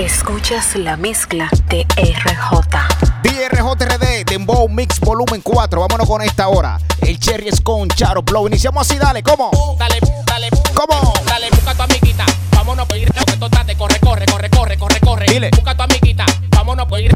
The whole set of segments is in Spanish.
Escuchas la mezcla de RJ. DRJRD, Dembow Mix Volumen 4. Vámonos con esta hora. El Cherry es con Charo Blow. Iniciamos así, dale, ¿cómo? Dale, dale, ¿Cómo? Dale, busca a tu amiguita. Vámonos por ir que corre, corre, corre, corre, corre, corre. Dile. Busca a tu amiguita. Vámonos por ir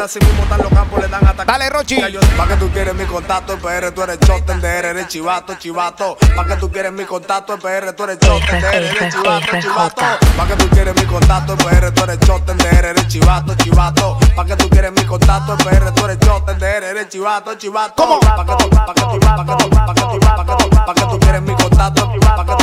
Así mismo están los campos, le dan ataque. Dale, Rochi. Pa' que tú quieres mi contacto, el PR, tú eres choten, DR, eres chivato, chivato. Pa' que tú quieres mi contacto, el PR, tú eres choten, DR, eres chivato, chivato. Pa' que tú quieres mi contacto, el PR, tú eres choten, DR, eres chivato, chivato. Pa' que tú quieres mi contacto, el PR, tú eres choten, DR, eres chivato, chivato. ¿Cómo? Pa' que tú, pa' que tú, pa' que tú, pa' que tú, pa' que tú, pa' que tú quieres mi contacto, pa' que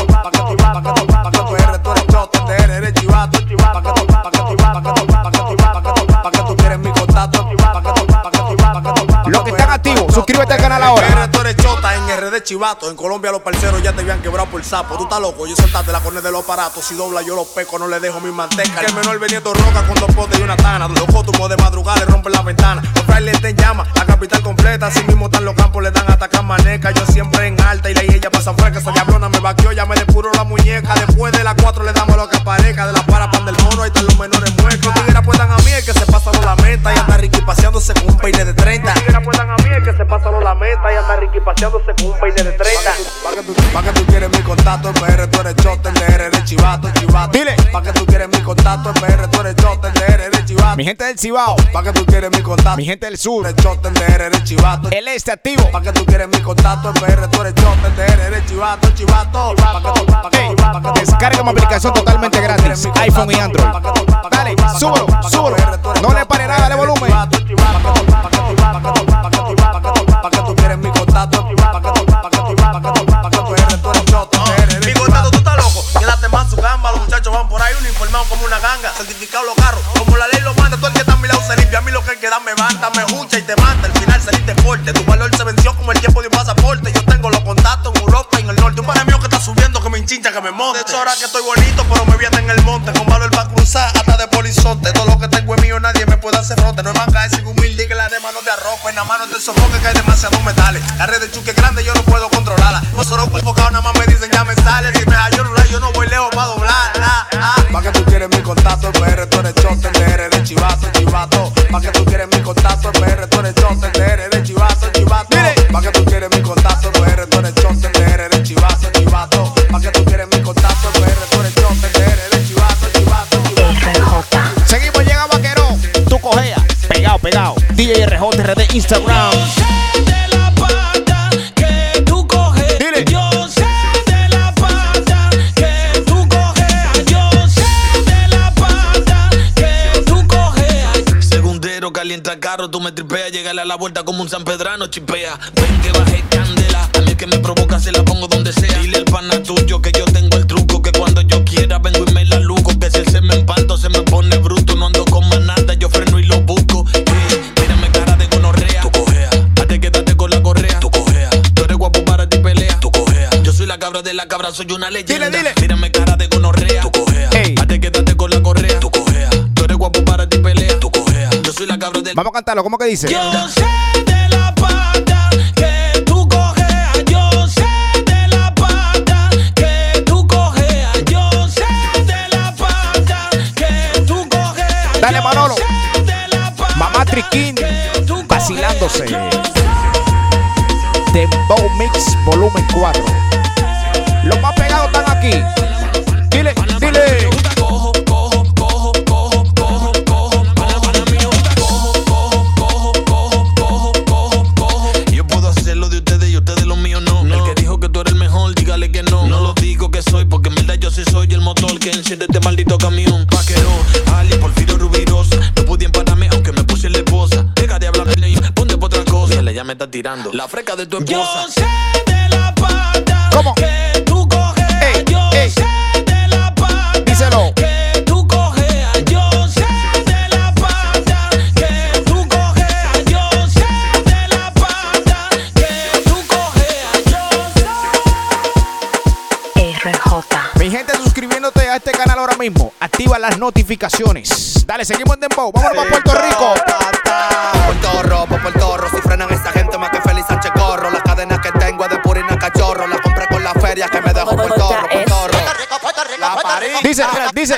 Chivato. En Colombia los parceros ya te habían quebrado por sapo. Tú estás loco, yo sentaste la cornea de los aparatos. Si dobla yo los peco, no le dejo mi manteca. Que el menor veniendo roca con dos potes y una tana. Los cótumos de madrugada le rompen la ventana. Los frailes te llama, la capital completa. Así mismo están los campos, le dan atacar maneca. Yo siempre en alta y la ella pasa fresca. Esa diablona me vaqueó, ya me depuró la muñeca. Después de las cuatro le damos lo que aparezca. De la para pan del mono, ahí están los menores muertos. Los tigres apuestan a mí, el que se pasa no lamenta. Y anda Ricky paseándose con un peine de 30. apuestan a mí el que se pasa no la meta y anda Ricky paseándose con un peine de 30. Pa' que tú, pa' que tú quieres mi contacto, el PR, tú eres choten, DR, eres chivato, chivato. Dile. Pa' que tú quieres mi contacto, el PR, tú eres choten, DR, eres chivato. Mi gente del Cibao. Pa' que tú quieres mi contacto, Mi gente del sur. eres choten, DR, eres chivato. El este activo. Pa' que tú quieres mi contacto, el PR, tú eres choten, DR, eres chivato, chivato. Pa' que tú, pa' que pa' descarga mi aplicación totalmente gratis, iPhone y Android. Dale, súbelo, súbelo. No le pare nada, dale volumen. DJ RJRD Instagram. calienta carro, tú me tripeas, llegale a la vuelta como un sanpedrano, chipea. Ven que baje candela, a mí que me provoca se la pongo donde sea. Dile el pana tuyo que yo tengo el truco, que cuando yo quiera vengo y me la luco, que si él se me empanto se me pone bruto, no ando con más yo freno la cabra, soy una leyenda. Dile, dile. Mírame cara de gonorrea, tú cojea. Ey. Hazte quédate con la correa, tú cojea. Tú eres guapo para ti pelea, tú cojea. Yo soy la cabra del Vamos a cantarlo, ¿cómo que dice? Yo sé de la pata que tú cojeas. Yo sé de la pata que tú cojeas. Yo sé de la pata que tú cojeas. Dale, Manolo. Mamá Triquín cojeas. vacilándose. Dembow Mix Volumen 4. Aquí. Dile, dile. Cojo, cojo, cojo, cojo, cojo, cojo. Cojo, cojo, cojo, cojo, cojo, cojo, cojo. Yo puedo hacer lo de ustedes y ustedes lo mío no. El que dijo que tú eres el mejor, dígale que no. No lo digo que soy, porque en verdad yo sí soy el motor que enciende este maldito camión. Paquero, Ali, Porfirio Rubirosa. No podían pararme aunque me puse la esposa. Deja de hablar, ponte por otra cosa. Ya me está tirando. La freca de tu esposa. Mismo. Activa las notificaciones. Dale, seguimos en Dembow. Vámonos para Puerto Rico. Puerto Rico, Puerto Rico, si frenan esa gente más que Félix Sánchez Corro. Las cadenas que tengo es de purina cachorro. Las compré con la feria que me dejó Puerto Rico, Puerto Rico. La París. Dice, dice.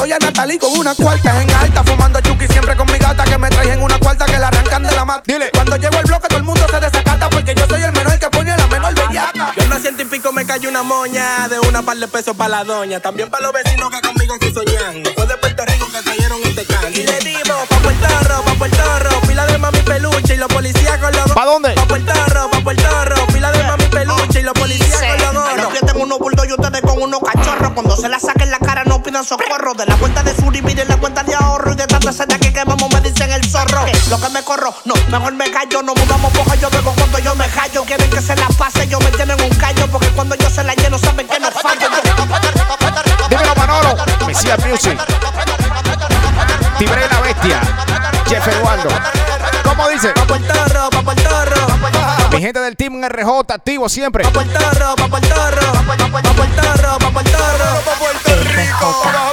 Doy a Natalie con una cuarta en alta. Fumando chuki siempre con mi gata que me traen una cuarta que la arrancan de la mata. Dile. Cuando llego al bloque todo el mundo se desacata porque yo soy el menor que pone a la menor bellaca. Yo nací en típico me cayó una moña de una par de pesos para la doña. También para los vecinos que conmigo se soñan. Fue de Puerto Rico que cayeron este can. Y le dimos pa' Puerto Rico, pa' Puerto Rico. Pila de mami peluche y los policías con los ¿Pa' dónde? Pa' Puerto Rico, pa' Puerto Rico. Pila de mami peluche y los policías con los gorros. Yo tengo unos bulldog y ustedes con unos cachorros. Cuando se la no pidan socorro. De la cuenta de Suri miren la cuenta de ahorro. Y de tanta seda que quemamos me dicen el zorro. Lo que me corro, no, mejor me callo. No mudamos poco, yo bebo cuando yo me callo. Quieren que se la pase, yo me tienen un callo. Porque cuando yo se la lleno saben que no fallo. Dímelo, Manolo. Mesías Music. Tibre la bestia. Jeff Eduardo. ¿Cómo dice? Pa' Puerto Rico, pa' Puerto Rico. Mi gente del team RJ activo siempre. Pa' Puerto Rico, pa' Puerto Rico. Pa' Puerto Rico. Pa' Puerto Rico,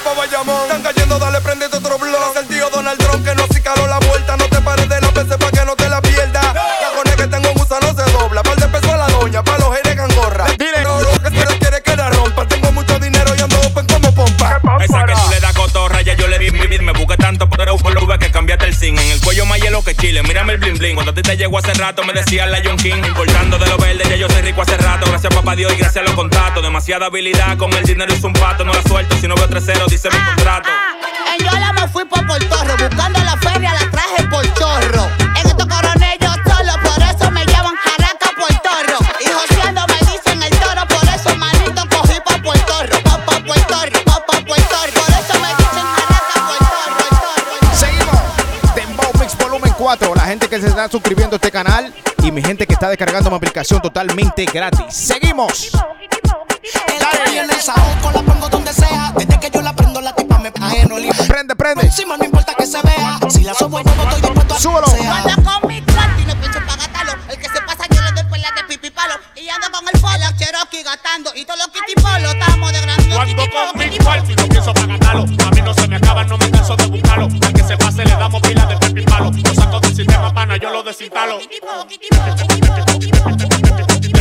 bling bling. Cuando a ti te llegó hace rato, me decía la John King. Importando de lo verde, ya yo soy rico hace rato. Gracias papá Dios y gracias a los contactos. Demasiada habilidad, con el dinero hizo un pato. No la suelto, si no veo 3-0, dice mi contrato. En Yola me fui por Puerto buscando la feria la 4. La gente que se está suscribiendo a este canal y mi gente que está descargando mi aplicación totalmente gratis. Seguimos. Dale. en el saoco la pongo donde sea. Desde que yo la prendo, la tipa me ajeno. Prende, prende. Encima no importa que se vea. Si la sobo no estoy dispuesto a Súbelo. Ando con mi cuarto y no pienso pa' gastarlo. El que se pasa yo le doy pelas de pipi palo. Y ando con el polo Cherokee gastando. Y todos los kitty polo estamos de grande. Cuando con mi cuarto y no pienso pagarlo. A mí no se me acaba, no me canso de buscarlo. Al que se pase le damos pila de pepi sistema pana, yo lo desinstalo. Le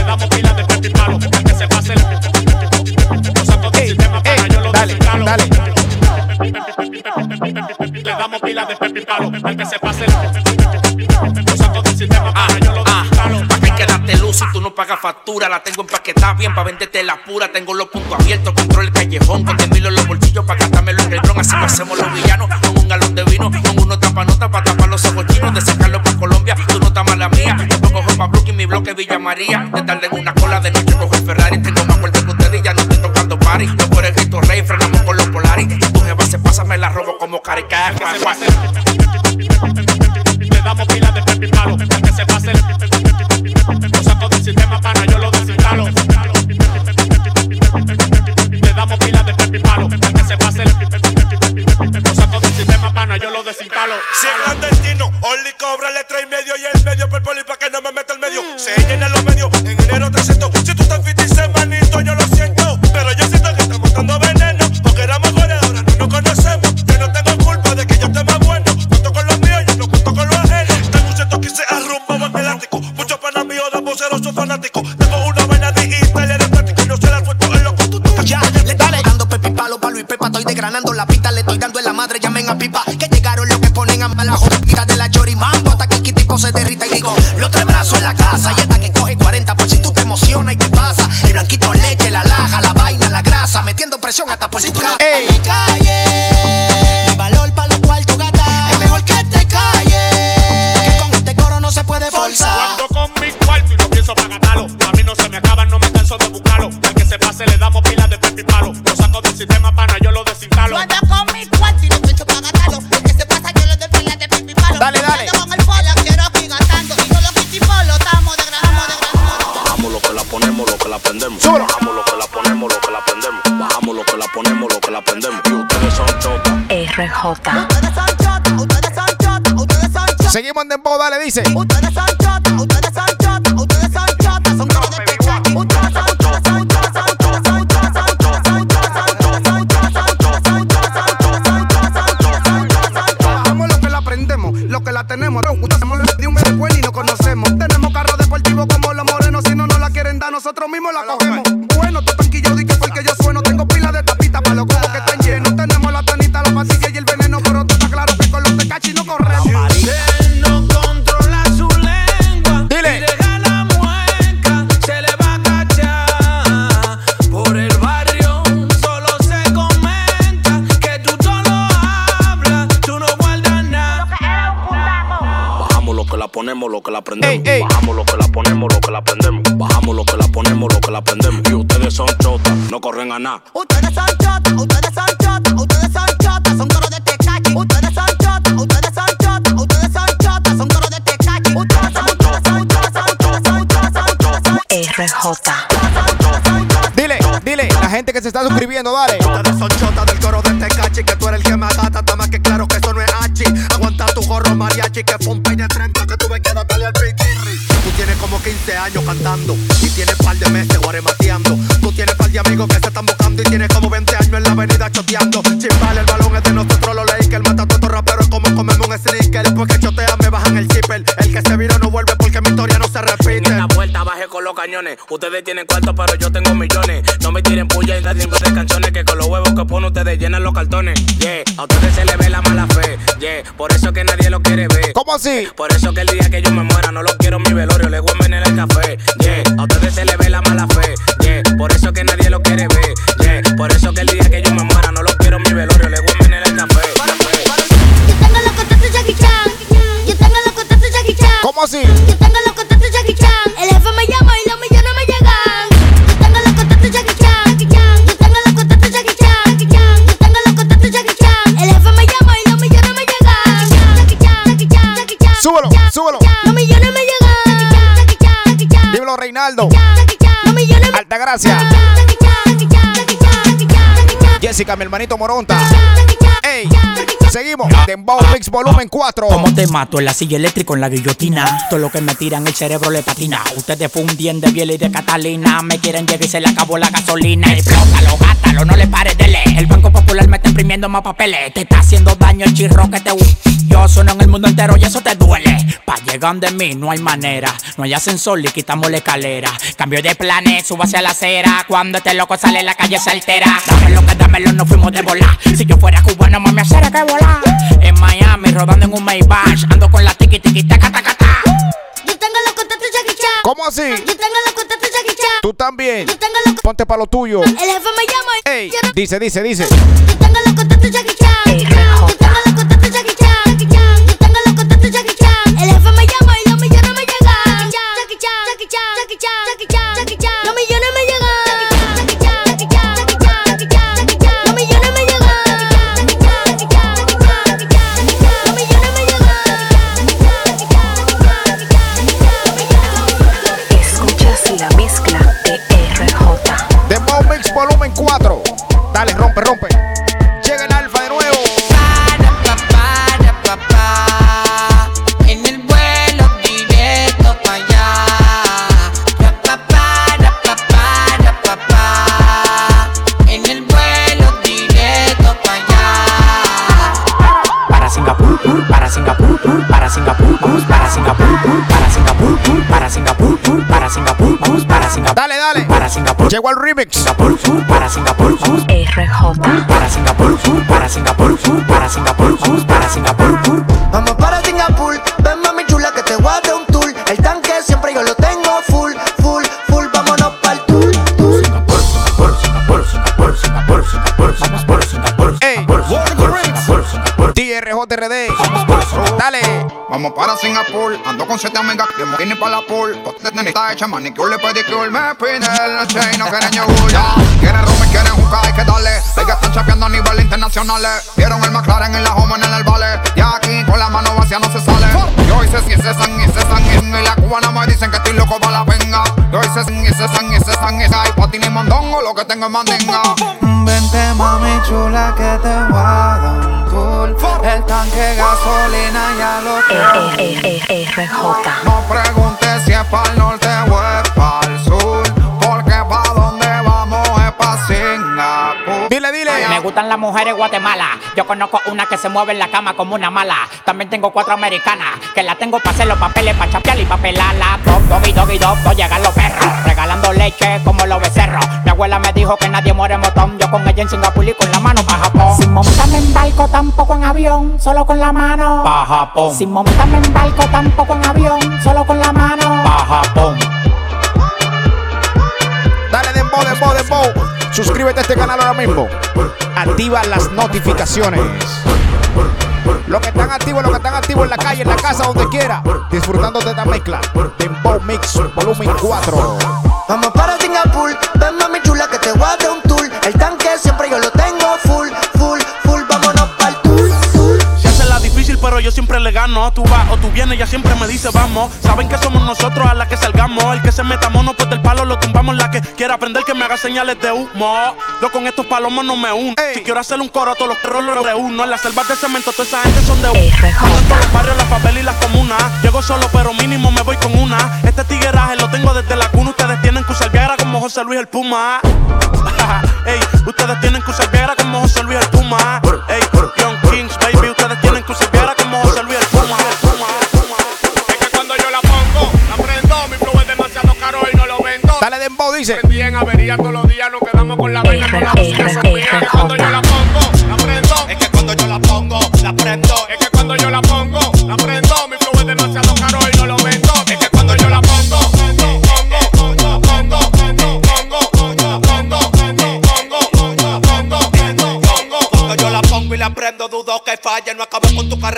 damos pila de pepi palo. Al que se pase lo saco del Ey, sistema pana, ey, yo lo dale, desinstalo. dale. Le damos pila de pepi que se pase y tú no paga factura. La tengo empaquetada bien pa' venderte la pura. Tengo los puntos abiertos, control el callejón. Con 10 mil los bolsillos pa' gastármelo en el dron. Así lo hacemos los villanos. Con un galón de vino, con uno tapanota pa' tapar los ojos chinos. De sacarlo pa' Colombia, tú no estás mala mía. Yo pongo pa' Brooklyn, mi bloque Villa María. De tarde en una cola, de noche cojo el Ferrari. Tengo más fuerte que ustedes y ya no estoy tocando party. Yo por el grito rey, frenamos con los Polaris. Tu jeva se pasa, me la robo como carica. fanático. Seguimos en Dembow, dale, dice. Ustedes son Ustedes son chotas, ustedes son chotas, ustedes son chotas, son coros de tecachi. Ustedes son chotas, ustedes son chotas, ustedes son chotas, son coros de tecachi. Ustedes son chotas, son chotas, son chotas, son chotas, son chotas, son RJ. Dile, dile, la gente que se está suscribiendo, dale. Ustedes son chotas del coro de Tecachi Que tú eres el que me agata, está más que claro que eso no es hachi Aguanta tu gorro mariachi Que fue un peine 30 que tuve que darle al pitirri Tú tienes como 15 años cantando Y tienes par de meses guaremateando Tú tienes par de amigos que se están buscando avenida choteando Chimbal, el balón es de nosotros, lo leí Que el mata a todos raperos es como comerme un sneaker Después que chotean me bajan el zipper El que se vira no vuelve porque mi historia no se repite En la vuelta bajé con los cañones. Ustedes tienen cuarto, pero yo tengo millones. No me tiren puya y den de canciones que con los huevos que ponen ustedes llenan los cartones. Yeah, a ustedes se les ve la mala fe. Yeah, por eso que nadie lo quiere ver. ¿Cómo así? Por eso que el día que yo me muera no lo quiero en mi velorio, le voy a envenenar Jessica, mi hermanito Moronta. Ey, seguimos. Dembow Mix Volumen 4. Como te mato en la silla eléctrica en la guillotina. Todo lo que me tiran el cerebro le patina. Ustedes fundien de Biel y de Catalina. Me quieren llegar y se le acabó la gasolina. Explótalo, gátalo, no le pares de leer. El Banco Popular me está imprimiendo más papeles. Te está haciendo daño el chirro que te Yo sueno en el mundo entero y eso te duele. Pa' llegar de mí no hay manera. No hay ascensor y quitamos la escalera. Cambio de planes, subo hacia la acera. Cuando este loco sale la calle se altera. Dámelo que dámelo, no fuimos de volar. Si yo fuera cubano, me hacer que volar. En Miami, rodando en un Maybach. Ando con la tiki tiki taca taca ta. Yo tengo los contactos Jackie Chan. ¿Cómo así? Yo tengo los contactos Jackie Chan. Tú también. Yo tengo los Ponte para lo tuyo. El jefe me llama y Ey, dice, dice, dice. Yo tengo los contactos Jackie Chan. Yo tengo los Volumen 4. Dale, rompe, rompe. Llega el alfa de nuevo. Para papá, en el vuelo directo para allá. Para para para en el vuelo directo para allá. Para Singapur, pur, para Singapur, pur, para Singapur, pur, para Singapur, pur, para Singapur, pur, para Singapur, pur, para Singapur, pur, para Singapur. Dale, dale. Para Singapur. Llegó el remix. Singapur. RJ Vamos para Singapur, ando con siete amigas de bikini para la pool. Coste está hecha manicure, pedicure, me piden el chain, no quieren yogur, ya. Quieren rum, quieren jugar, hay que darle. Ellas están chapeando a nivel internacional. Vieron el McLaren en la home en el vale. Y aquí con la mano vacía no se sale. Yo hice si ese san, ese san, y la cubana me dicen que estoy loco para la venga. Yo hice sin ese san, ese san, ese hay patín y mondongo, lo que tengo es mandinga. Vente mami chula que te voy a dar un tour. El tanque gasolina ya lo RJ. No preguntes si es para el norte o gustan las mujeres Guatemala. Yo conozco una que se mueve en la cama como una mala. También tengo cuatro americanas que la tengo para hacer los papeles, para chapear y pa' pelarla. Dog, doggy, doggy, dog, dog, llegan los perros. Regalando leche como los becerros. Mi abuela me dijo que nadie muere en motón. Yo con ella en Singapur y con la mano pa' Japón. Sin montarme en barco, tampoco en avión, solo con la mano. Pa' Japón. Sin montarme en barco, tampoco en avión, solo con la mano. Pa' Japón. Suscríbete a este canal ahora mismo. Activa las notificaciones. Los que están activos, los que están activos en la calle, en la casa, donde quiera. Disfrutando de esta mezcla. Dembow Mix Volumen 4. Vamos para Singapur, yo siempre le gano. Tú vas o tú vienes, ya siempre me dice vamos. Saben que somos nosotros a la que salgamos. El que se meta mono, pues del palo lo tumbamos. La que quiera aprender que me haga señales de humo. Yo con estos palomos no me uno. Si quiero hacer un coro, todos los perros los reúno. En las selvas de cemento, toda esa gente son de uno. Todos los barrios, la favela y las comunas. Llego solo, pero mínimo me voy con una. Este tigueraje lo tengo desde la cuna. Ustedes tienen que usar Viagra como José Luis el Puma.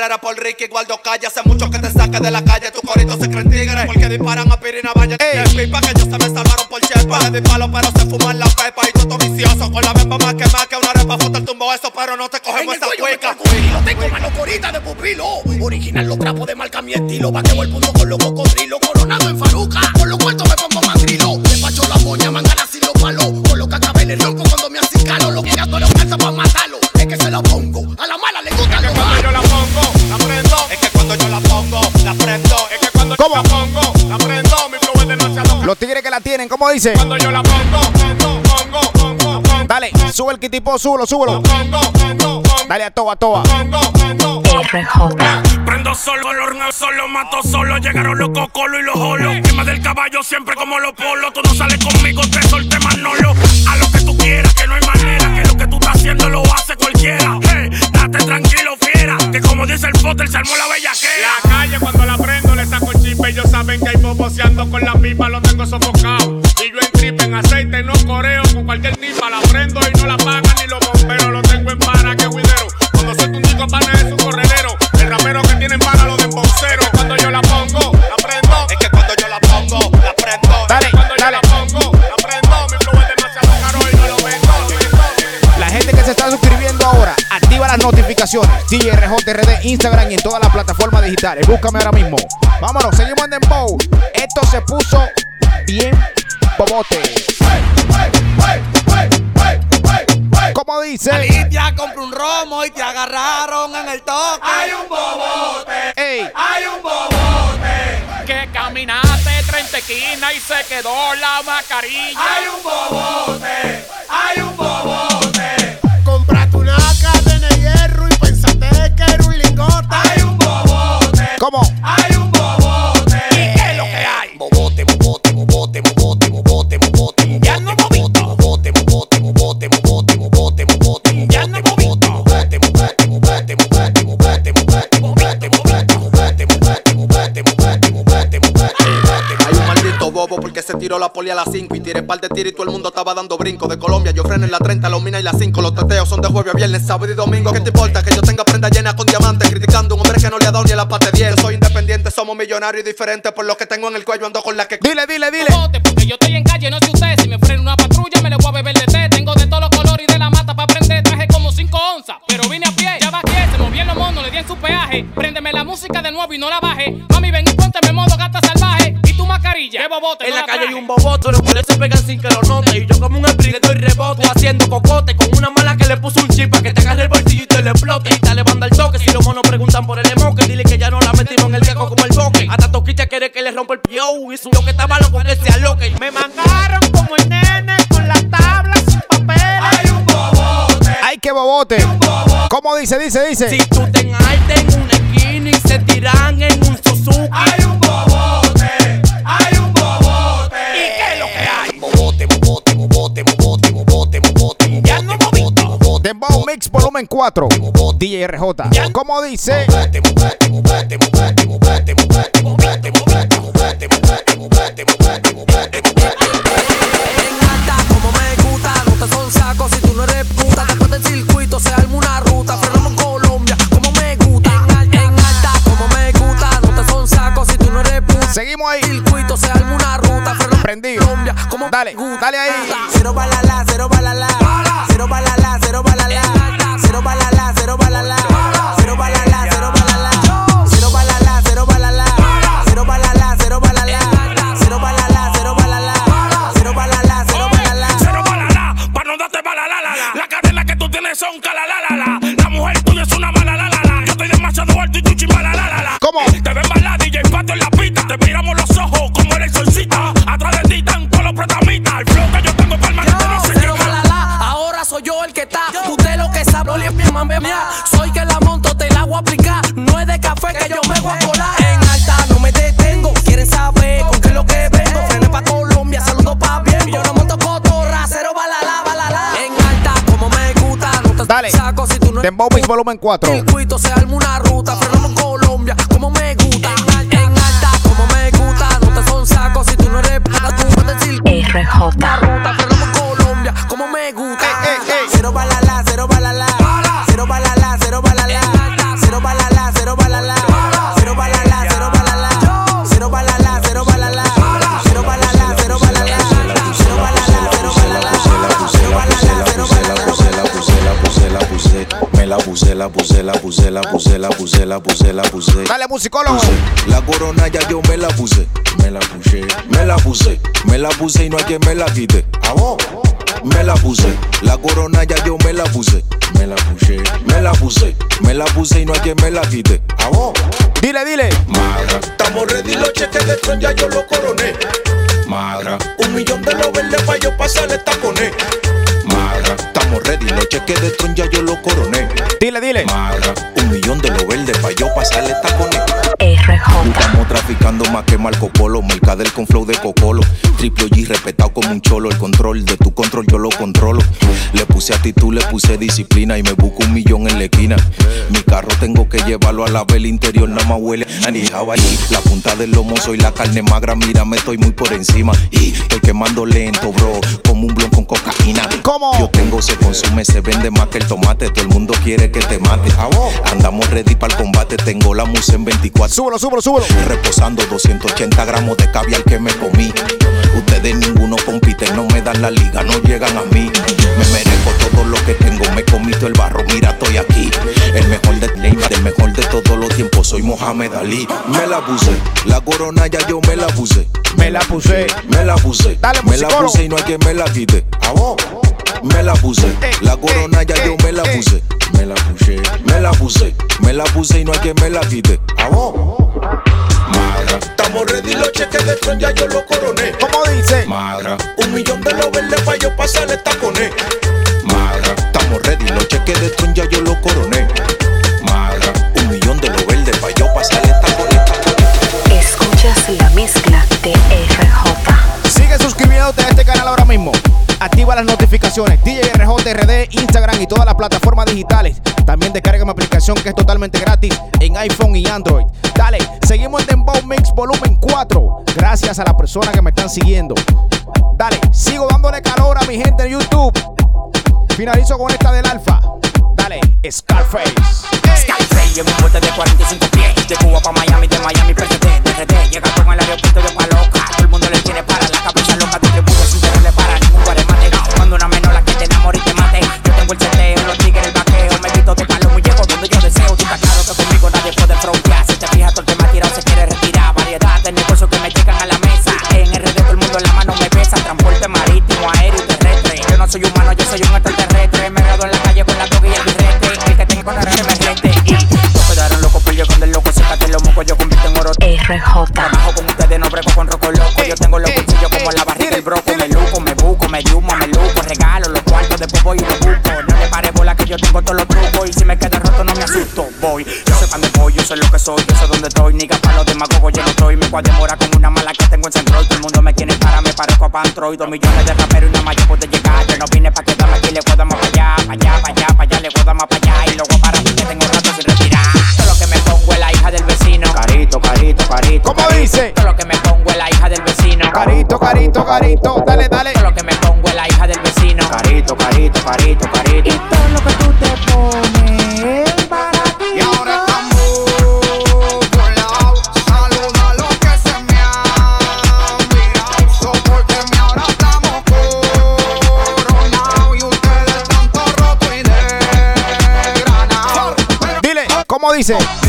carrera por Ricky, Gualdo calle. Hace mucho que te saque de la calle. Tu corito se creen tigre. Porque disparan a Pirina Valle. Y pa' que ellos se me salvaron por chepa. Le disparo, pero se fuman la pepa. Y todo vicioso. Con la bemba más que más que una repa. Foto el tumbo eso, pero no te cogemos esa cueca. Lo tengo mano corita de pupilo. Original los trapos de marca mi estilo. Vaqueo el mundo con los cocodrilos. Coronado en faruca. ¿Cómo dice? Cuando yo la pongo, pongo, pongo, pongo, pongo. Dale, sube el kitipo, súbelo, súbelo. Dale a toa, a toa. Prendo solo, el horno solo, mato solo. Llegaron los cocolos y los holos. Encima del caballo siempre como los polos. Tú no sales conmigo, te solté manolo. A lo que tú quieras, que no hay manera. Que lo que tú estás haciendo lo hace cualquiera. Hey, date tranquilo, fiera. Que como dice el Potter, se armó la bellaquera. La calle cuando la prendo le saco chispe. Ellos saben que hay bobo Joseando con la pipa lo tengo sofocado. Y yo en trip, en aceite, no coreo. Con cualquier tipa la prendo y no la pagan ni los bomberos. Lo tengo en para que juidero. Cuando soy un disco pana es un corredero. El rapero que tienen para lo de embocero. Cuando yo la pongo, la prendo. Es que cuando yo la pongo, la prendo. Dale, cuando dale. yo la pongo, la prendo. Mi flow es demasiado caro y no lo vendo. La gente que se está suscribiendo ahora, activa las notificaciones. TRJRD, Instagram y en todas las plataformas digitales. Búscame ahora mismo. Vámonos, seguimos en Dembow. Esto se puso bien bobote. ¿Cómo dice? Alicia compró un romo y te agarraron en el toque. Hay un bobote. Ey. Hay un bobote. Que caminaste 30 esquinas y se quedó la mascarilla. Hay un bobote. Hay un bobote. Compraste una cadena de hierro y pensaste que era un lingote. Hay un bobote. ¿Cómo? Hay la poli a las 5 y tiré par de tiros y todo el mundo estaba dando brinco. De Colombia yo freno en la 30, la mina y la 5. Los teteos son de jueves a viernes, sábado y domingo. ¿Qué te importa que yo tenga prenda llena con diamantes? Criticando a un hombre que no le ha dado ni a la pata 10. Yo soy independiente, somos millonarios y diferentes. Por lo que tengo en el cuello ando con la que. Dile, dile, dile. bote, porque yo estoy en calle, no sé usted. Si me frena una patrulla, me le voy a beber de té. Tengo de todos los colores y de la mata para prender. Traje como 5 onzas, pero vine a pie. Ya bajé, se movían los monos, le di en su peaje. Préndeme la música de nuevo y no la baje. Mami, ven y pónteme modo gata salvaje. Mascarilla, qué bobote, En no la calle hay un boboto, los cuales se pegan sin que lo note. Y yo como un spring le doy rebote, haciendo cocote con una mala que le puso un chip pa' que te agarre el bolsillo y te lo explote. Y dale banda al toque, si los monos preguntan por el emoque, dile que ya no la metimos en el queco como el boque. Hasta Toquita quiere que le rompa el pio, y su que estaba loco que se aloque. Me mangaron como el nene con las tablas sin papeles. Hay un bobote. ¡Ay, qué bobote! ¿Cómo dice, dice, dice? Si tú te en una esquina y se tiran en un Suzuki. Hay un bobote. Mix Volumen 4. DJ RJ. Como dice. saco si tú no eres puta. Después del circuito se arma una ruta. Frenamos Colombia, como me gusta. En alta, como me gusta. No te son sacos si tú no eres puta. Seguimos ahí. Circuito se arma una ruta. Frenamos Colombia, como me gusta. Dale ahí. Volumen 4. circuito se arma una ruta, frenamos en Colombia, como me gusta. En alta, como me gusta, no te son sacos si tú no eres puta, tú puedes decir RJ. ruta, frenamos en Colombia, como me gusta. Cero la puse, la puse, la puse, la puse, la puse. Dale, musicólogo. La corona ya yo me la puse, me la puse, me la puse, me la puse y no hay quien me la quite. ¿A vos? Me la puse, la corona ya yo me la puse, me la puse, me la puse, me la puse y no hay quien me la quite. ¿A vos? Dile, dile. Magra, estamos ready, los cheques de tron ya yo lo coroné. Magra, un millón de los verdes pa' yo pasarle taconé. Magra, estamos ready, los cheques de tron ya yo lo coroné. Dile, dile. Un millón de los verdes pa' yo pasarle taconé. RJ. Estamos traficando más que Marco Polo, Mercader con flow de cocolo. Triple G respetado como un cholo, el control de tu control yo lo controlo. Le puse actitud, le puse disciplina y me busco un millón en la esquina. Mi carro tengo que llevarlo a la vela interior, nada más huele a ni jabalí. La punta del lomo soy la carne magra, mira, me estoy muy por encima. Y estoy quemando lento, bro, como un blon con cocaína. ¿Cómo? Yo tengo, consume, se vende más que el tomate. Todo el mundo quiere que te mate. Andamos ready para el combate, tengo la musa en 24. Súbelo, súbelo, súbelo. Reposando 280 gramos de caviar que me comí. Ustedes ninguno compiten, no me dan la liga, no llegan a mí. Me merezco todo lo que tengo, me comito el barro, mira, estoy aquí. El mejor de el mejor de todos los tiempos, soy Mohamed Ali. Me la puse, la corona ya yo me la puse. Me la puse, me la puse. Dale, me la puse y no hay quien me la quite. Me la puse, la corona ya yo me la puse. Me la puse, me la puse, me la puse y no hay quien me la quite. Magra. Estamos ready, los cheques de tron ya yo lo coroné. ¿Cómo dice? Magra. Un millón de los verdes pa' yo pasarle tacones. Magra. Estamos ready, los cheques de tron ya yo lo coroné. Activa las notificaciones. DJ RJRD, Instagram y todas las plataformas digitales. También descarga mi aplicación que es totalmente gratis en iPhone y Android. Dale, seguimos en Dembow Mix Volumen 4. Gracias a las personas que me están siguiendo. Dale, sigo dándole calor a mi gente en YouTube. Finalizo con esta del Alfa. Dale, Scarface. Scarface en un bote de 45 pies De Cuba pa' Miami, de Miami PRD, DRD Llega con el aeropuerto de Paloca Todo el mundo le tiene para la cabeza loca mora como una mala que tengo en Centroid Todo el mundo me quiere para, me parezco a Pantroid Dos millones de raperos y nada más yo llegar Yo no vine pa' quedarme aquí, le puedo más para allá Pa' allá, pa' allá, pa' allá, le puedo más para allá Y luego para que tengo rato sin retirar Todo lo que me pongo es la hija del vecino Carito, carito, carito ¿Cómo carito. dice? Todo lo que me pongo es la hija del vecino Carito, carito, carito. Dale, dale. Todo lo que me pongo es la hija del vecino Carito, carito, carito, carito Y dice?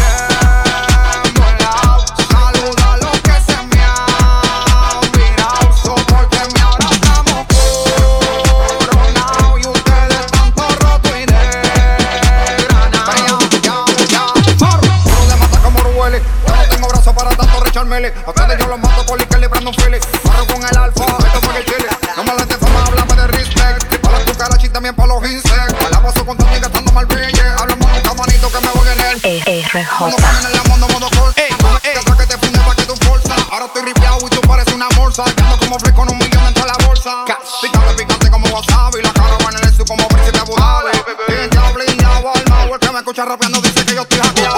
Tú forza. Ahora estoy ripiado y tú pareces una morsa. Que ando como fresco con un millón dentro de la bolsa. Picante, picante como wasabi. La cara va en el como príncipe Abu Dhabi. Bien, ya blindado, alma. El que me escucha rapeando dice que yo estoy hackeado.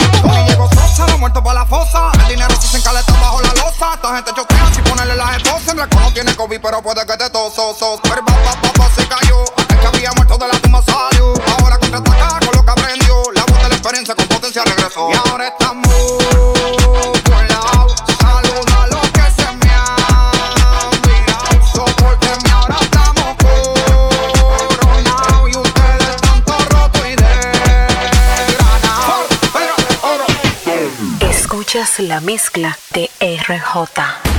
Sosa, muerto para la fosa. El dinero se encaleta bajo la losa. Esta gente chotea si ponerle las esposas. En récord no tiene COVID, pero puede que te toso, la mezcla de RJ.